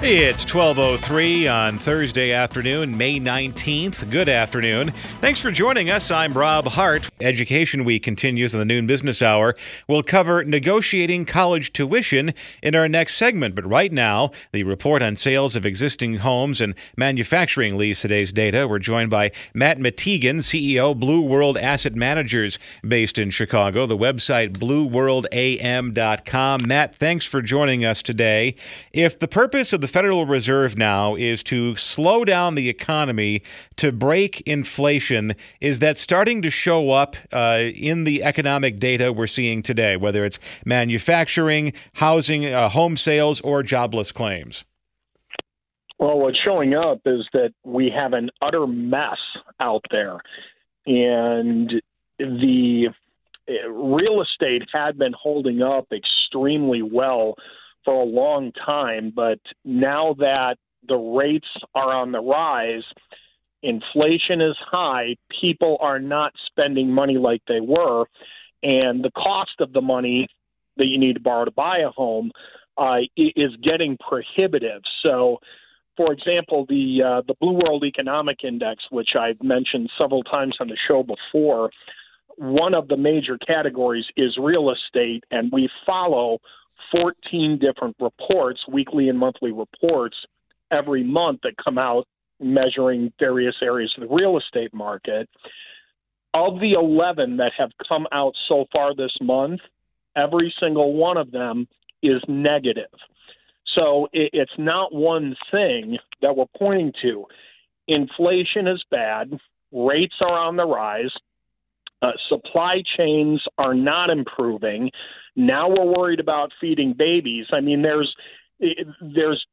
It's 12:03 on Thursday afternoon, May 19th. Good afternoon. Thanks for joining us. I'm Rob Hart. Education Week continues in the noon business hour. We'll cover negotiating college tuition in our next segment, but right now, the report on sales of existing homes and manufacturing leads today's data. We're joined by Matt Mattigan, CEO Blue World Asset Managers based in Chicago. The website blueworldam.com. Matt, thanks for joining us today. If the purpose of the Federal Reserve now is to slow down the economy to break inflation. Is that starting to show up uh, in the economic data we're seeing today, whether it's manufacturing, housing, uh, home sales, or jobless claims? Well, what's showing up is that we have an utter mess out there. And the uh, real estate had been holding up extremely well for a long time, but now that the rates are on the rise, inflation is high, people are not spending money like they were, and the cost of the money that you need to borrow to buy a home uh, is getting prohibitive. So, for example, the uh, the Blue World Economic Index, which I've mentioned several times on the show before, one of the major categories is real estate, and we follow 14 different reports, weekly and monthly reports, every month that come out measuring various areas of the real estate market. Of the 11 that have come out so far this month, every single one of them is negative. So it's not one thing that we're pointing to. Inflation is bad, rates are on the rise, uh, supply chains are not improving. Now we're worried about feeding babies. I mean, there's there's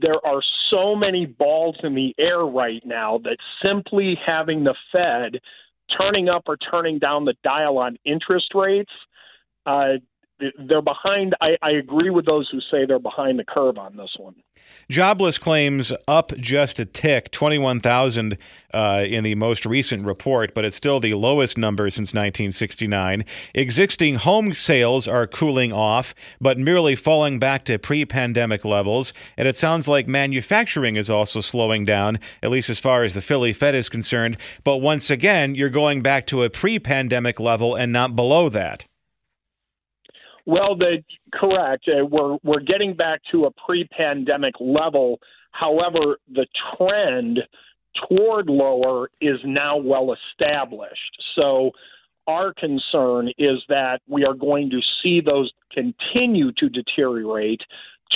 there are so many balls in the air right now that simply having the Fed turning up or turning down the dial on interest rates uh, they're behind. I, I, agree with those who say they're behind the curve on this one. Jobless claims up just a tick, 21,000 uh, in the most recent report, but it's still the lowest number since 1969. Existing home sales are cooling off, but merely falling back to pre pandemic levels. And it sounds like manufacturing is also slowing down, at least as far as the Philly Fed is concerned. But once again, you're going back to a pre pandemic level and not below that. Well, the correct. Uh, we're we're getting back to a pre-pandemic level. However, the trend toward lower is now well established. So our concern is that we are going to see those continue to deteriorate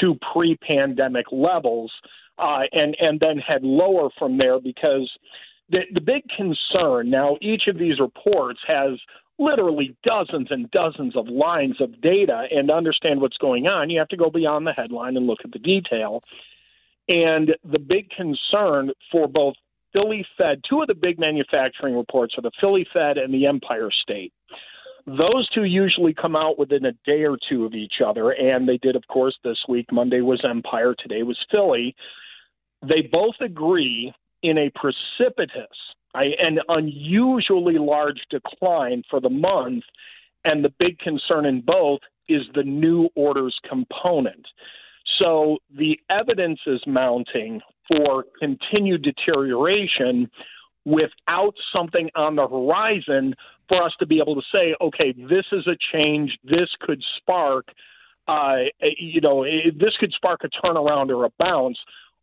to pre-pandemic levels, uh, and and then head lower from there because the the big concern now each of these reports has literally dozens and dozens of lines of data and understand what's going on, you have to go beyond the headline and look at the detail. And the big concern for both Philly Fed, two of the big manufacturing reports are the Philly Fed and the Empire State. Those two usually come out within a day or two of each other, and they did, of course, this week. Monday was Empire, today was Philly. They both agree in a precipitous an unusually large decline for the month. And the big concern in both is the new orders component. So the evidence is mounting for continued deterioration without something on the horizon for us to be able to say, okay, this is a change. This could spark, uh, you know, this could spark a turnaround or a bounce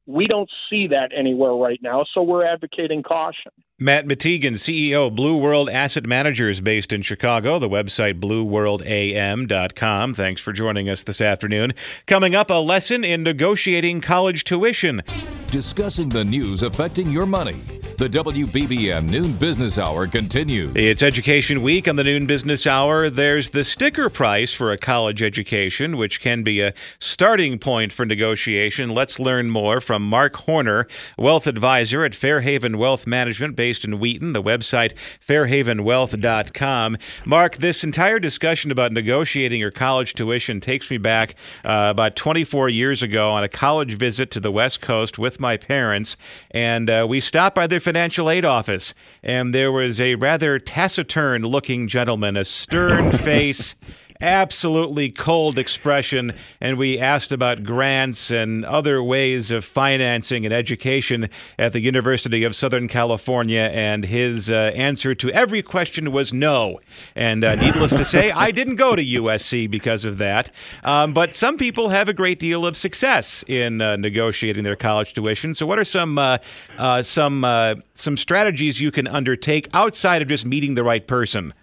We don't see that anywhere right now, so we're advocating caution. Matt Mattigan, CEO, Blue World Asset Managers, based in Chicago. The website blueworldam.com. Thanks for joining us this afternoon. Coming up, a lesson in negotiating college tuition. Discussing the news affecting your money. The WBBM Noon Business Hour continues. It's Education Week on the Noon Business Hour. There's the sticker price for a college education, which can be a starting point for negotiation. Let's learn more from Mark Horner, wealth advisor at Fairhaven Wealth Management, based in Wheaton. The website fairhavenwealth.com. Mark, this entire discussion about negotiating your college tuition takes me back uh, about 24 years ago on a college visit to the West Coast with my parents, and uh, we stopped by their financial aid office, and there was a rather taciturn looking gentleman, a stern face absolutely cold expression, and we asked about grants and other ways of financing and education at the University of Southern California, and his uh, answer to every question was no. And uh, needless to say, I didn't go to USC because of that. Um, but some people have a great deal of success in uh, negotiating their college tuition. So, what are some uh, uh, some uh, some strategies you can undertake outside of just meeting the right person?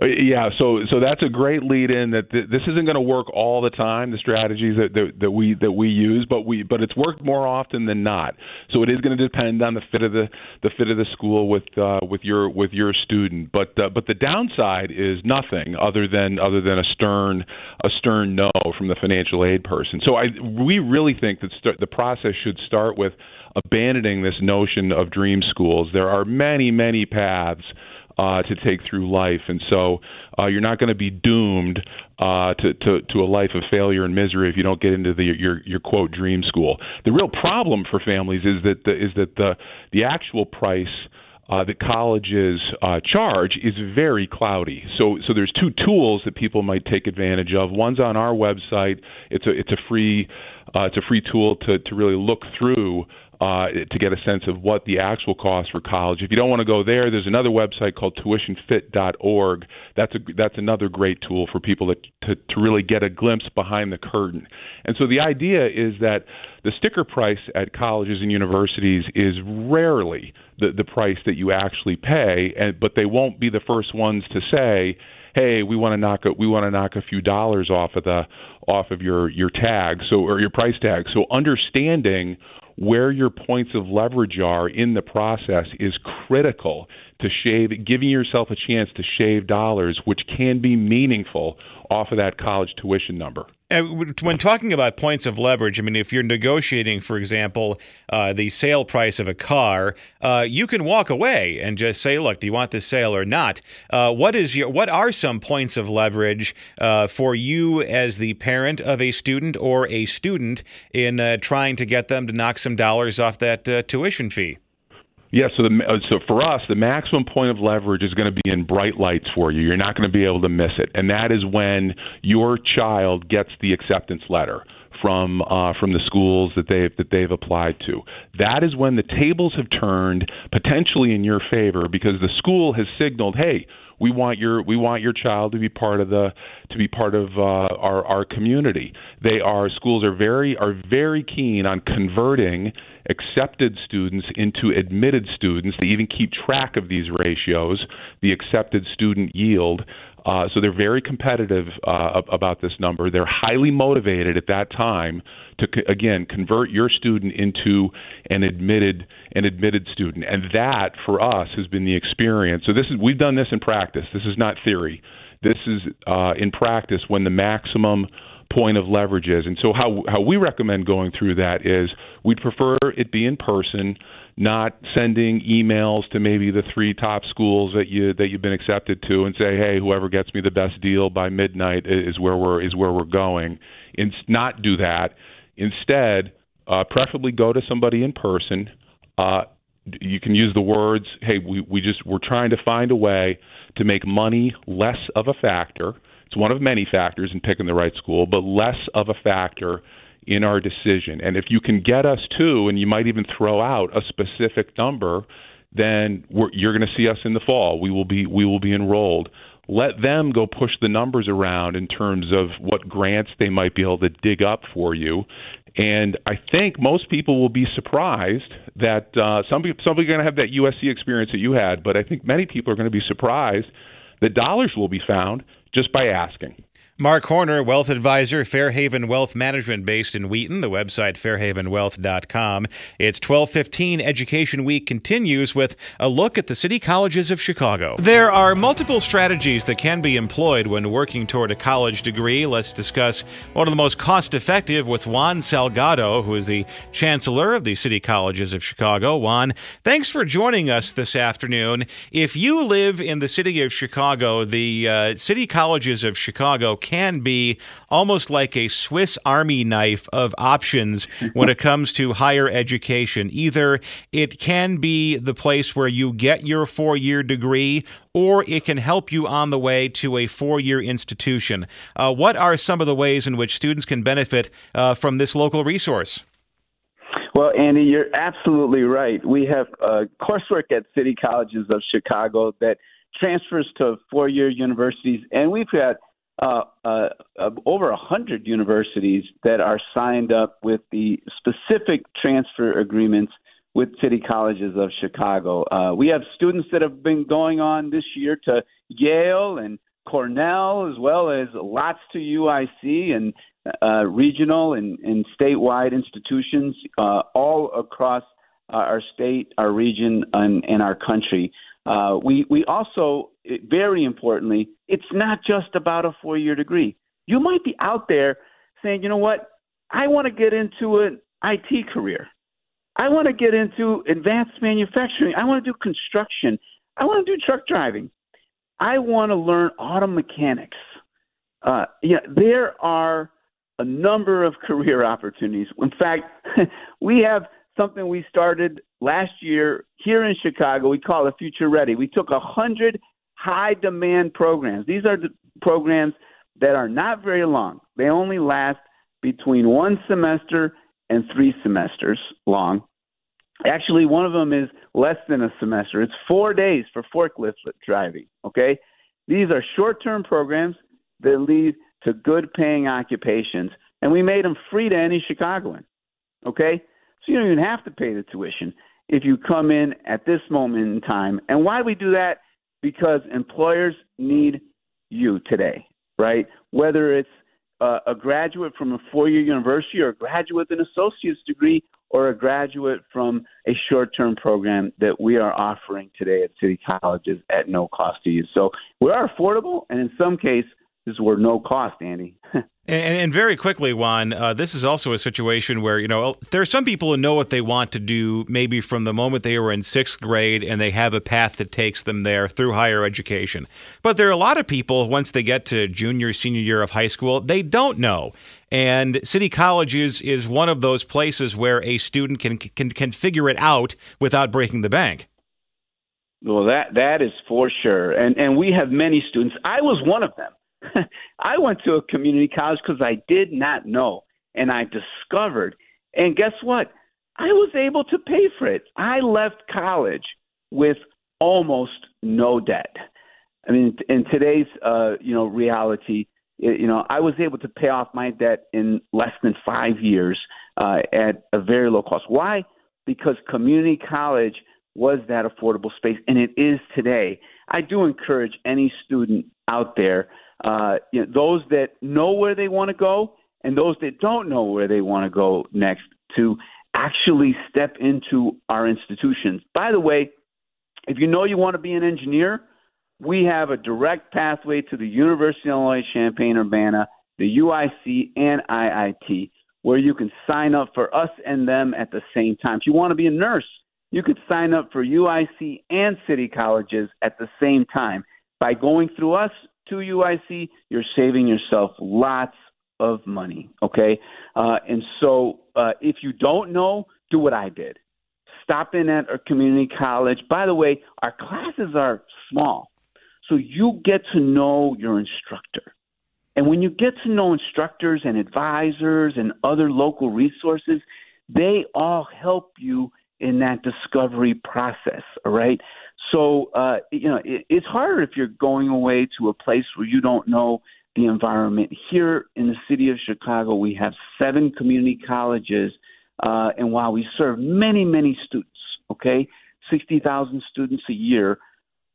Uh, yeah, so so that's a great lead in that th- this isn't going to work all the time. The strategies that, that that we that we use, but we but it's worked more often than not. So it is going to depend on the fit of the the fit of the school with uh, with your with your student. But uh, but the downside is nothing other than other than a stern a stern no from the financial aid person. So I we really think that st- the process should start with abandoning this notion of dream schools. There are many many paths uh, to take through life, and so uh, you're not going to be doomed uh, to, to to a life of failure and misery if you don't get into the your your quote dream school. The real problem for families is that the, is that the the actual price. Uh, that colleges uh, charge is very cloudy. So, so there's two tools that people might take advantage of. One's on our website. It's a it's a free uh, it's a free tool to to really look through uh, to get a sense of what the actual cost for college. If you don't want to go there, there's another website called tuitionfit.org. That's a that's another great tool for people to, to to really get a glimpse behind the curtain. And so the idea is that the sticker price at colleges and universities is rarely the the price that you actually pay, and but they won't be the first ones to say hey, we want to knock a, we want to knock a few dollars off of the off of your your tag, so or your price tag. So understanding where your points of leverage are in the process is critical to shave, giving yourself a chance to shave dollars, which can be meaningful off of that college tuition number. When talking about points of leverage, I mean, if you're negotiating, for example, uh, the sale price of a car, uh, you can walk away and just say, "Look, do you want this sale or not?" Uh, what is your What are some points of leverage uh, for you as the parent of a student or a student in uh, trying to get them to knock some dollars off that uh, tuition fee? Yeah, so the, uh, so for us, the maximum point of leverage is going to be in bright lights for you. You're not going to be able to miss it, and that is when your child gets the acceptance letter from uh, from the schools that they've that they've applied to. That is when the tables have turned potentially in your favor because the school has signaled, "Hey, we want your we want your child to be part of the to be part of uh, our our community. They are schools are very are very keen on converting accepted students into admitted students. They even keep track of these ratios, the accepted student yield. Uh, so they're very competitive uh, about this number. They're highly motivated at that time to again convert your student into an admitted an admitted student, and that for us has been the experience. So this is we've done this in practice. This is not theory. This is uh, in practice when the maximum point of leverage is. And so how how we recommend going through that is we'd prefer it be in person not sending emails to maybe the three top schools that you that you've been accepted to and say, hey, whoever gets me the best deal by midnight is where we're is where we're going. Not do that. Instead, uh, preferably go to somebody in person. Uh, you can use the words, hey, we, we just we're trying to find a way to make money less of a factor. It's one of many factors in picking the right school, but less of a factor in our decision. And if you can get us to, and you might even throw out a specific number, then you're going to see us in the fall. We will be we will be enrolled. Let them go push the numbers around in terms of what grants they might be able to dig up for you, And I think most people will be surprised that uh, some some people are going to have that USC experience that you had, but I think many people are going to be surprised that dollars will be found just by asking. Mark Horner, wealth advisor, Fairhaven Wealth Management, based in Wheaton. The website fairhavenwealth.com. It's 1215. Education Week continues with a look at the city colleges of Chicago. There are multiple strategies that can be employed when working toward a college degree. Let's discuss one of the most cost-effective with Juan Salgado, who is the chancellor of the city colleges of Chicago. Juan, thanks for joining us this afternoon. If you live in the city of Chicago, the uh, city colleges of Chicago can be almost like a Swiss Army knife of options when it comes to higher education. Either it can be the place where you get your four year degree, or it can help you on the way to a four year institution. Uh, what are some of the ways in which students can benefit uh, from this local resource? Well, Andy, you're absolutely right. We have uh, coursework at City Colleges of Chicago that transfers to four year universities, and we've got uh, uh, over a hundred universities that are signed up with the specific transfer agreements with city colleges of Chicago. Uh, we have students that have been going on this year to Yale and Cornell, as well as lots to UIC and uh, regional and, and statewide institutions uh, all across our state, our region, and, and our country. Uh, we we also very importantly, it's not just about a four year degree. You might be out there saying, you know what, I want to get into an IT career. I want to get into advanced manufacturing. I want to do construction. I want to do truck driving. I want to learn auto mechanics. Uh, yeah, there are a number of career opportunities. In fact, we have something we started last year here in Chicago. We call it Future Ready. We took a hundred high demand programs. These are the programs that are not very long. They only last between one semester and three semesters long. Actually, one of them is less than a semester. It's four days for forklift driving. Okay, these are short-term programs that lead to good paying occupations, and we made them free to any Chicagoan. Okay, so you don't even have to pay the tuition if you come in at this moment in time. And why we do that? Because employers need you today, right? Whether it's uh, a graduate from a four year university or a graduate with an associate's degree or a graduate from a short term program that we are offering today at city colleges at no cost to you. So we are affordable, and in some cases, were no cost, Andy. and, and, very quickly, Juan, uh, this is also a situation where you know there are some people who know what they want to do, maybe from the moment they were in sixth grade, and they have a path that takes them there through higher education. But there are a lot of people once they get to junior, senior year of high school, they don't know. And City Colleges is one of those places where a student can can can figure it out without breaking the bank. Well, that that is for sure, and and we have many students. I was one of them I went to a community college because I did not know, and I discovered. And guess what? I was able to pay for it. I left college with almost no debt. I mean, in today's uh, you know reality, you know, I was able to pay off my debt in less than five years uh, at a very low cost. Why? Because community college was that affordable space, and it is today. I do encourage any student out there uh, you know, those that know where they want to go and those that don't know where they want to go next to actually step into our institutions. By the way, if you know you want to be an engineer, we have a direct pathway to the University of Illinois Champaign Urbana, the UIC, and IIT, where you can sign up for us and them at the same time. If you want to be a nurse, you could sign up for UIC and city colleges at the same time. By going through us, to UIC, you're saving yourself lots of money. Okay, uh, and so uh, if you don't know, do what I did. Stop in at a community college. By the way, our classes are small, so you get to know your instructor. And when you get to know instructors and advisors and other local resources, they all help you in that discovery process. All right. So, uh, you know, it, it's harder if you're going away to a place where you don't know the environment. Here in the city of Chicago, we have seven community colleges, uh, and while we serve many, many students, okay, 60,000 students a year,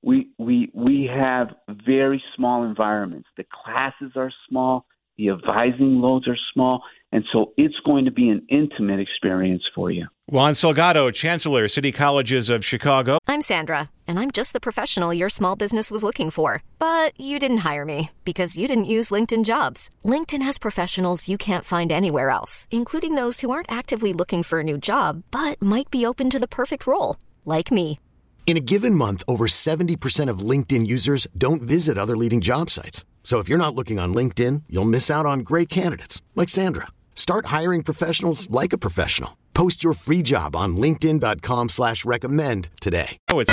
we, we, we have very small environments. The classes are small, the advising loads are small, and so it's going to be an intimate experience for you. Juan Salgado, Chancellor, City Colleges of Chicago. I'm Sandra, and I'm just the professional your small business was looking for. But you didn't hire me because you didn't use LinkedIn jobs. LinkedIn has professionals you can't find anywhere else, including those who aren't actively looking for a new job but might be open to the perfect role, like me. In a given month, over 70% of LinkedIn users don't visit other leading job sites. So if you're not looking on LinkedIn, you'll miss out on great candidates like Sandra. Start hiring professionals like a professional. Post your free job on LinkedIn.com slash recommend today. Oh, it's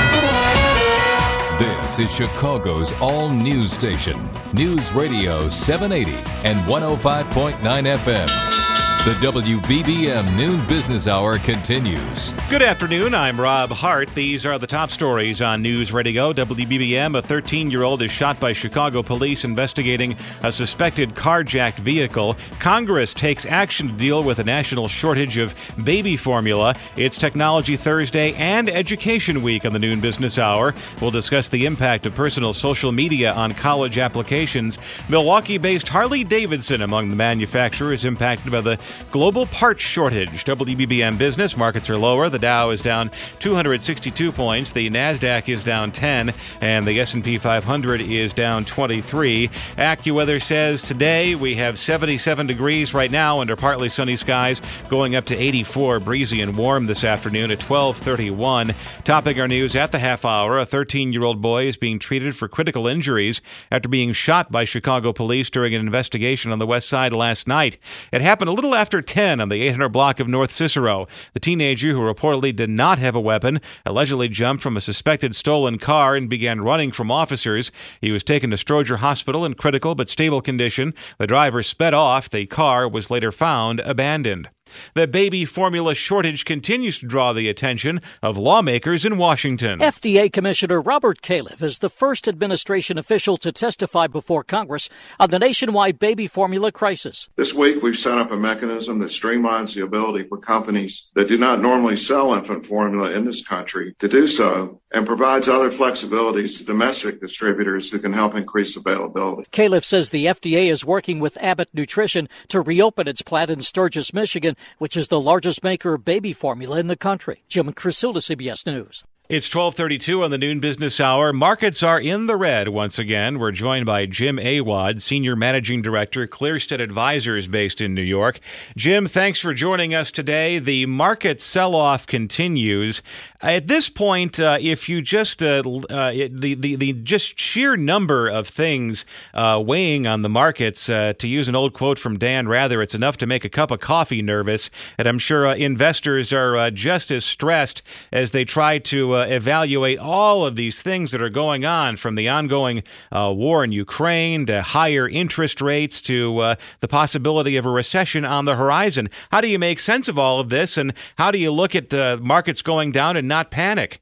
This is Chicago's all news station, News Radio 780 and 105.9 FM. The WBBM Noon Business Hour continues. Good afternoon. I'm Rob Hart. These are the top stories on News Radio. WBBM, a 13 year old is shot by Chicago police investigating a suspected carjacked vehicle. Congress takes action to deal with a national shortage of baby formula. It's Technology Thursday and Education Week on the Noon Business Hour. We'll discuss the impact of personal social media on college applications. Milwaukee based Harley Davidson among the manufacturers impacted by the global parts shortage. WBBM business markets are lower. The Dow is down 262 points. The Nasdaq is down 10, and the S&P 500 is down 23. AccuWeather says today we have 77 degrees right now under partly sunny skies, going up to 84, breezy and warm this afternoon at 12:31. Topping our news at the half hour, a 13-year-old boy is being treated for critical injuries after being shot by Chicago police during an investigation on the west side last night. It happened a little after 10 on the 800 block of North Cicero. The teenager, who reportedly did not have a weapon, allegedly jumped from a suspected stolen car and began running from officers. He was taken to Stroger Hospital in critical but stable condition. The driver sped off. The car was later found abandoned. The baby formula shortage continues to draw the attention of lawmakers in Washington. FDA Commissioner Robert Califf is the first administration official to testify before Congress on the nationwide baby formula crisis. This week, we've set up a mechanism that streamlines the ability for companies that do not normally sell infant formula in this country to do so and provides other flexibilities to domestic distributors who can help increase availability. Califf says the FDA is working with Abbott Nutrition to reopen its plant in Sturgis, Michigan, which is the largest maker of baby formula in the country. Jim Krasula, CBS News. It's 1232 on the noon business hour. Markets are in the red once again. We're joined by Jim Awad, Senior Managing Director, Clearstead Advisors based in New York. Jim, thanks for joining us today. The market sell-off continues. At this point, uh, if you just uh, uh, the, the the just sheer number of things uh, weighing on the markets, uh, to use an old quote from Dan Rather, it's enough to make a cup of coffee nervous. And I'm sure uh, investors are just as stressed as they try to Uh, evaluate all of these things that are going on, from the ongoing uh, war in Ukraine to higher interest rates to uh, the possibility of a recession on the horizon. How do you make sense of all of this, and how do you look at the markets going down and not panic?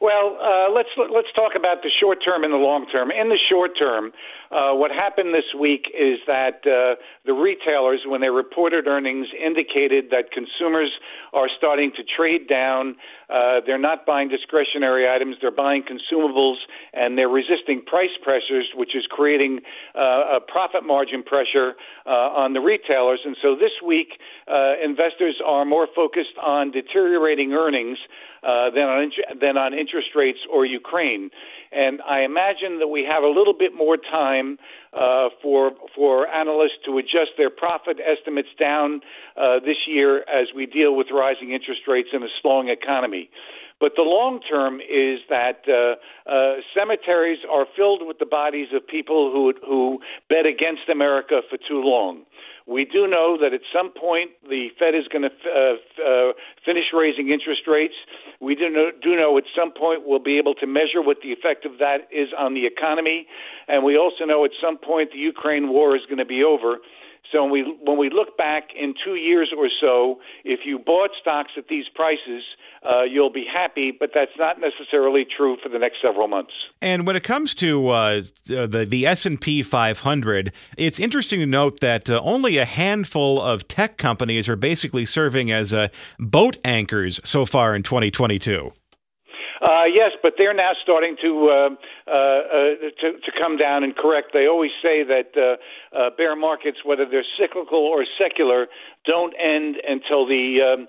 Well, uh, let's let's talk about the short term and the long term. In the short term, uh, what happened this week is that uh, the retailers, when they reported earnings, indicated that consumers are starting to trade down. Uh, they're not buying discretionary items; they're buying consumables, and they're resisting price pressures, which is creating uh, a profit margin pressure uh, on the retailers. And so this week, investors are more focused on deteriorating earnings uh, than on than on interest rates or Ukraine. And I imagine that we have a little bit more time uh, for for analysts to adjust their profit estimates down uh, this year as we deal with rising interest rates and a slowing economy. But the long term is that uh, uh, cemeteries are filled with the bodies of people who who bet against America for too long. We do know that at some point the Fed is going to uh, uh, finish raising interest rates. We do know, do know at some point we'll be able to measure what the effect of that is on the economy. And we also know at some point the Ukraine war is going to be over. So when we when we look back in two years or so, if you bought stocks at these prices, uh, you'll be happy. But that's not necessarily true for the next several months. And when it comes to uh, the the S and P 500, it's interesting to note that uh, only a handful of tech companies are basically serving as uh, boat anchors so far in 2022. Uh, yes, but they're now starting to, uh, uh, uh, to to come down and correct. They always say that uh, uh, bear markets, whether they're cyclical or secular, don't end until the um,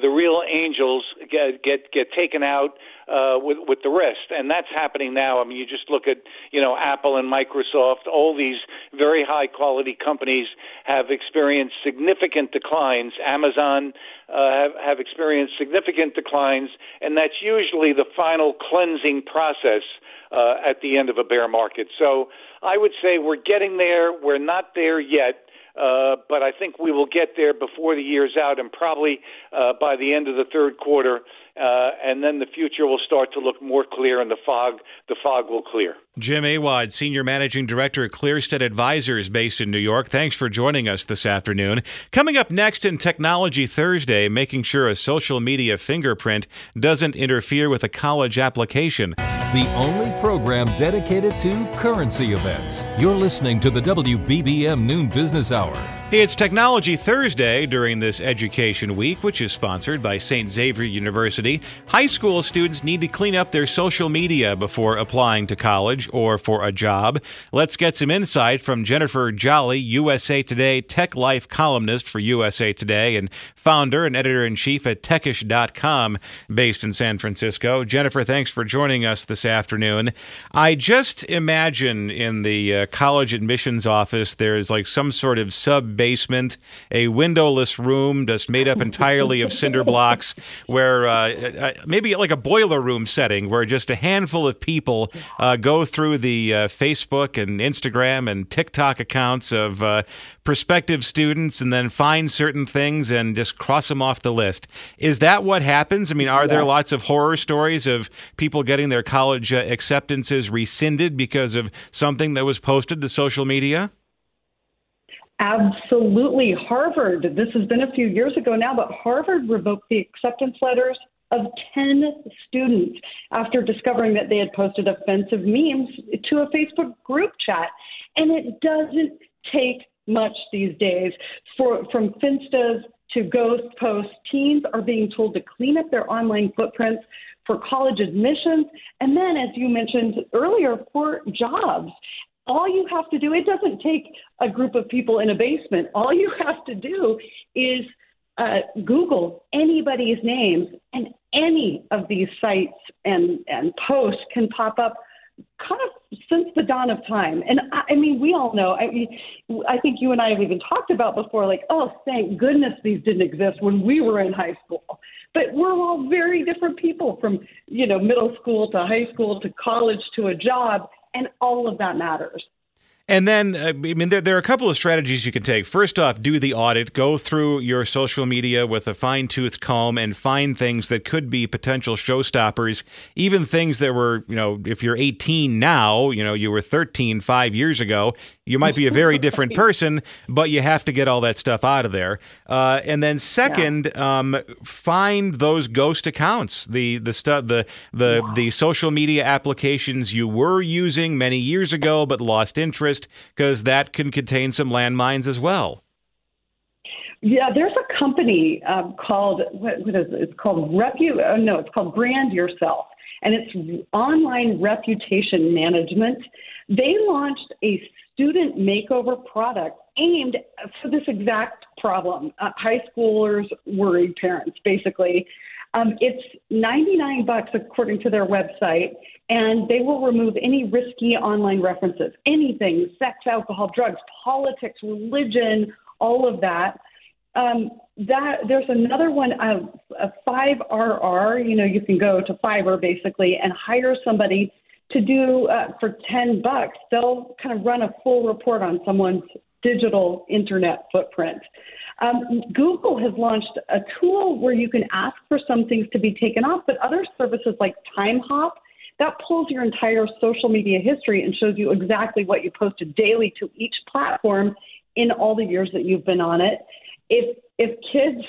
the real angels get get, get taken out uh, with with the rest, and that's happening now. I mean, you just look at you know Apple and Microsoft, all these very high quality companies have experienced significant declines. Amazon uh, have have experienced significant declines, and that's usually the final cleansing process uh, at the end of a bear market. So I would say we're getting there. We're not there yet. Uh, but I think we will get there before the year's out, and probably uh, by the end of the third quarter, uh, and then the future will start to look more clear, and the fog the fog will clear. Jim Awad, Senior Managing Director at Clearstead Advisors, based in New York. Thanks for joining us this afternoon. Coming up next in Technology Thursday, making sure a social media fingerprint doesn't interfere with a college application. The only program dedicated to currency events. You're listening to the WBBM Noon Business Hour. It's Technology Thursday during this Education Week, which is sponsored by St. Xavier University. High school students need to clean up their social media before applying to college or for a job. Let's get some insight from Jennifer Jolly, USA Today Tech Life columnist for USA Today and founder and editor in chief at techish.com, based in San Francisco. Jennifer, thanks for joining us this afternoon. I just imagine in the uh, college admissions office there's like some sort of sub basement, a windowless room just made up entirely of cinder blocks, where uh, uh, maybe like a boiler room setting, where just a handful of people uh, go through the uh, Facebook and Instagram and TikTok accounts of uh, prospective students and then find certain things and just cross them off the list. Is that what happens? I mean, are there lots of horror stories of people getting their college uh, acceptances rescinded because of something that was posted to social media? Absolutely. Harvard, this has been a few years ago now, but Harvard revoked the acceptance letters of 10 students after discovering that they had posted offensive memes to a Facebook group chat. And it doesn't take much these days for from Finstas to ghost posts. Teens are being told to clean up their online footprints for college admissions, and then, as you mentioned earlier, for jobs all you have to do, it doesn't take a group of people in a basement. All you have to do is uh, Google anybody's names, and any of these sites and, and posts can pop up kind of since the dawn of time. And I, I mean, we all know, I mean, I think you and I have even talked about before, like, oh, thank goodness these didn't exist when we were in high school. But we're all very different people from, you know, middle school to high school to college to a job and all of that matters. And then, uh, I mean, there, there are a couple of strategies you can take. First off, do the audit, go through your social media with a fine tooth comb and find things that could be potential showstoppers, even things that were, you know, if you're 18 now, you know, you were 13 five years ago, you might be a very different person, but you have to get all that stuff out of there. Uh, and then second, yeah. um, find those ghost accounts, the the stuff, the the the social media applications you were using many years ago but lost interest, because that can contain some landmines as well. Yeah, there's a company um, called what, what is it? It's called Repu. Oh, no, it's called Brand Yourself, and it's online reputation management. They launched a student makeover product aimed for this exact problem. Uh, high schoolers, worried parents, basically. Um, it's 99 bucks according to their website, and they will remove any risky online references, anything, sex, alcohol, drugs, politics, religion, all of that. Um, that there's another one, uh, a Fiverr. You know, you can go to Fiverr basically and hire somebody to do uh, for 10 bucks, they'll kind of run a full report on someone's digital internet footprint. Um, Google has launched a tool where you can ask for some things to be taken off, but other services like TimeHop that pulls your entire social media history and shows you exactly what you posted daily to each platform in all the years that you've been on it. If if kids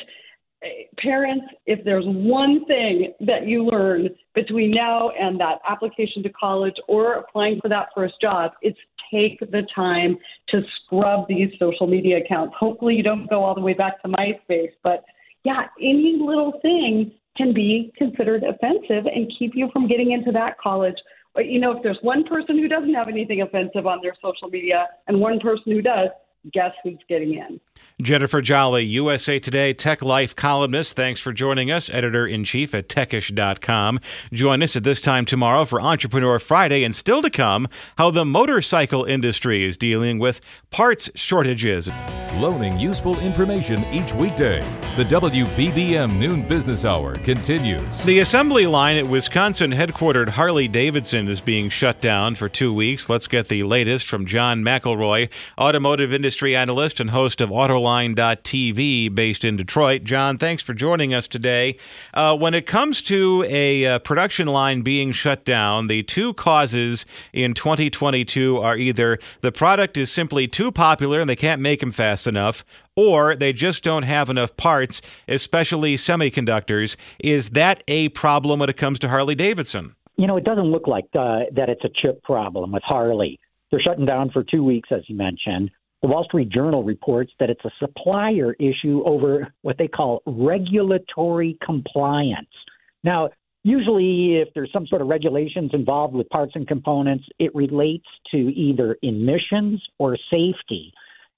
parents, if there's one thing that you learn between now and that application to college or applying for that first job, it's take the time to scrub these social media accounts. Hopefully, you don't go all the way back to MySpace, but yeah, any little thing can be considered offensive and keep you from getting into that college. But you know, if there's one person who doesn't have anything offensive on their social media and one person who does, guess who's getting in? Jennifer Jolly, USA Today Tech Life columnist. Thanks for joining us, editor in chief at techish.com. Join us at this time tomorrow for Entrepreneur Friday, and still to come, how the motorcycle industry is dealing with parts shortages. Loaning useful information each weekday. The WBBM Noon Business Hour continues. The assembly line at Wisconsin headquartered Harley Davidson is being shut down for two weeks. Let's get the latest from John McElroy, automotive industry analyst and host of Auto Autoline.tv based in Detroit. John, thanks for joining us today. Uh, when it comes to a uh, production line being shut down, the two causes in 2022 are either the product is simply too popular and they can't make them fast enough, or they just don't have enough parts, especially semiconductors. Is that a problem when it comes to Harley Davidson? You know, it doesn't look like uh, that it's a chip problem with Harley. They're shutting down for two weeks, as you mentioned. The Wall Street Journal reports that it's a supplier issue over what they call regulatory compliance. Now, usually, if there's some sort of regulations involved with parts and components, it relates to either emissions or safety.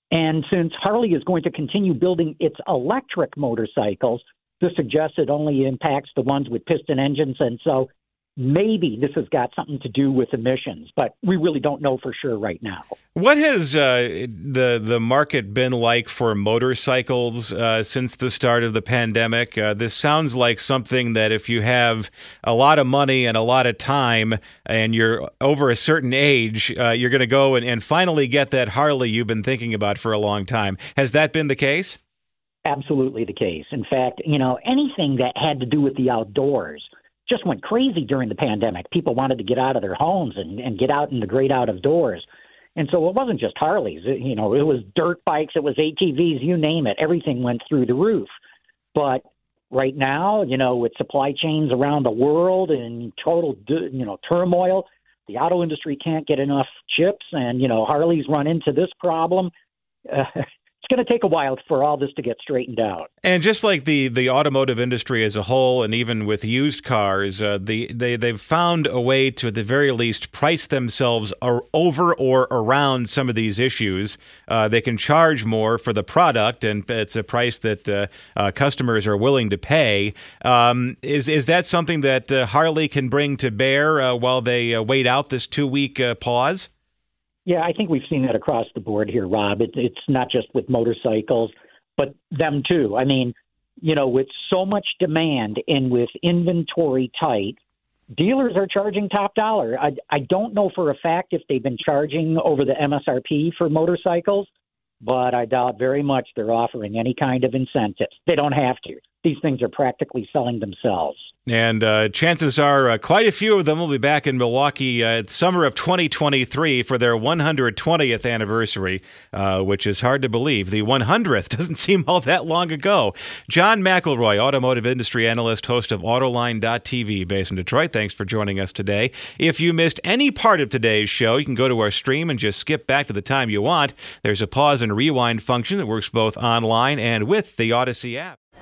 And since Harley is going to continue building its electric motorcycles, this suggests it only impacts the ones with piston engines. And so maybe this has got something to do with emissions, but we really don't know for sure right now. What has uh, the the market been like for motorcycles uh, since the start of the pandemic? Uh, this sounds like something that if you have a lot of money and a lot of time, and you're over a certain age, uh, you're going to go and, and finally get that Harley you've been thinking about for a long time. Has that been the case? Absolutely the case. In fact, you know, anything that had to do with the outdoors just went crazy during the pandemic. People wanted to get out of their homes and, and get out in the great out of doors. And so it wasn't just Harleys, you know, it was dirt bikes, it was ATVs, you name it. Everything went through the roof. But right now, you know, with supply chains around the world and total, you know, turmoil, the auto industry can't get enough chips, and you know, Harley's run into this problem. Uh, it's going to take a while for all this to get straightened out. And just like the the automotive industry as a whole, and even with used cars, uh, the they they've found a way to, at the very least, price themselves over or around some of these issues. Uh, they can charge more for the product, and it's a price that uh, uh customers are willing to pay. Um, is is that something that uh, Harley can bring to bear uh, while they wait out this two week pause? Yeah, I think we've seen that across the board here, Rob. It, it's not just with motorcycles, but them too. I mean, you know, with so much demand and with inventory tight, dealers are charging top dollar. I, I don't know for a fact if they've been charging over the MSRP for motorcycles, but I doubt very much they're offering any kind of incentives. They don't have to. These things are practically selling themselves. And uh, chances are uh, quite a few of them will be back in Milwaukee uh, summer of 2023 for their 120th anniversary, uh, which is hard to believe. The 100th doesn't seem all that long ago. John McElroy, automotive industry analyst, host of Autoline.tv, based in Detroit. Thanks for joining us today. If you missed any part of today's show, you can go to our stream and just skip back to the time you want. There's a pause and rewind function that works both online and with the Audacy app.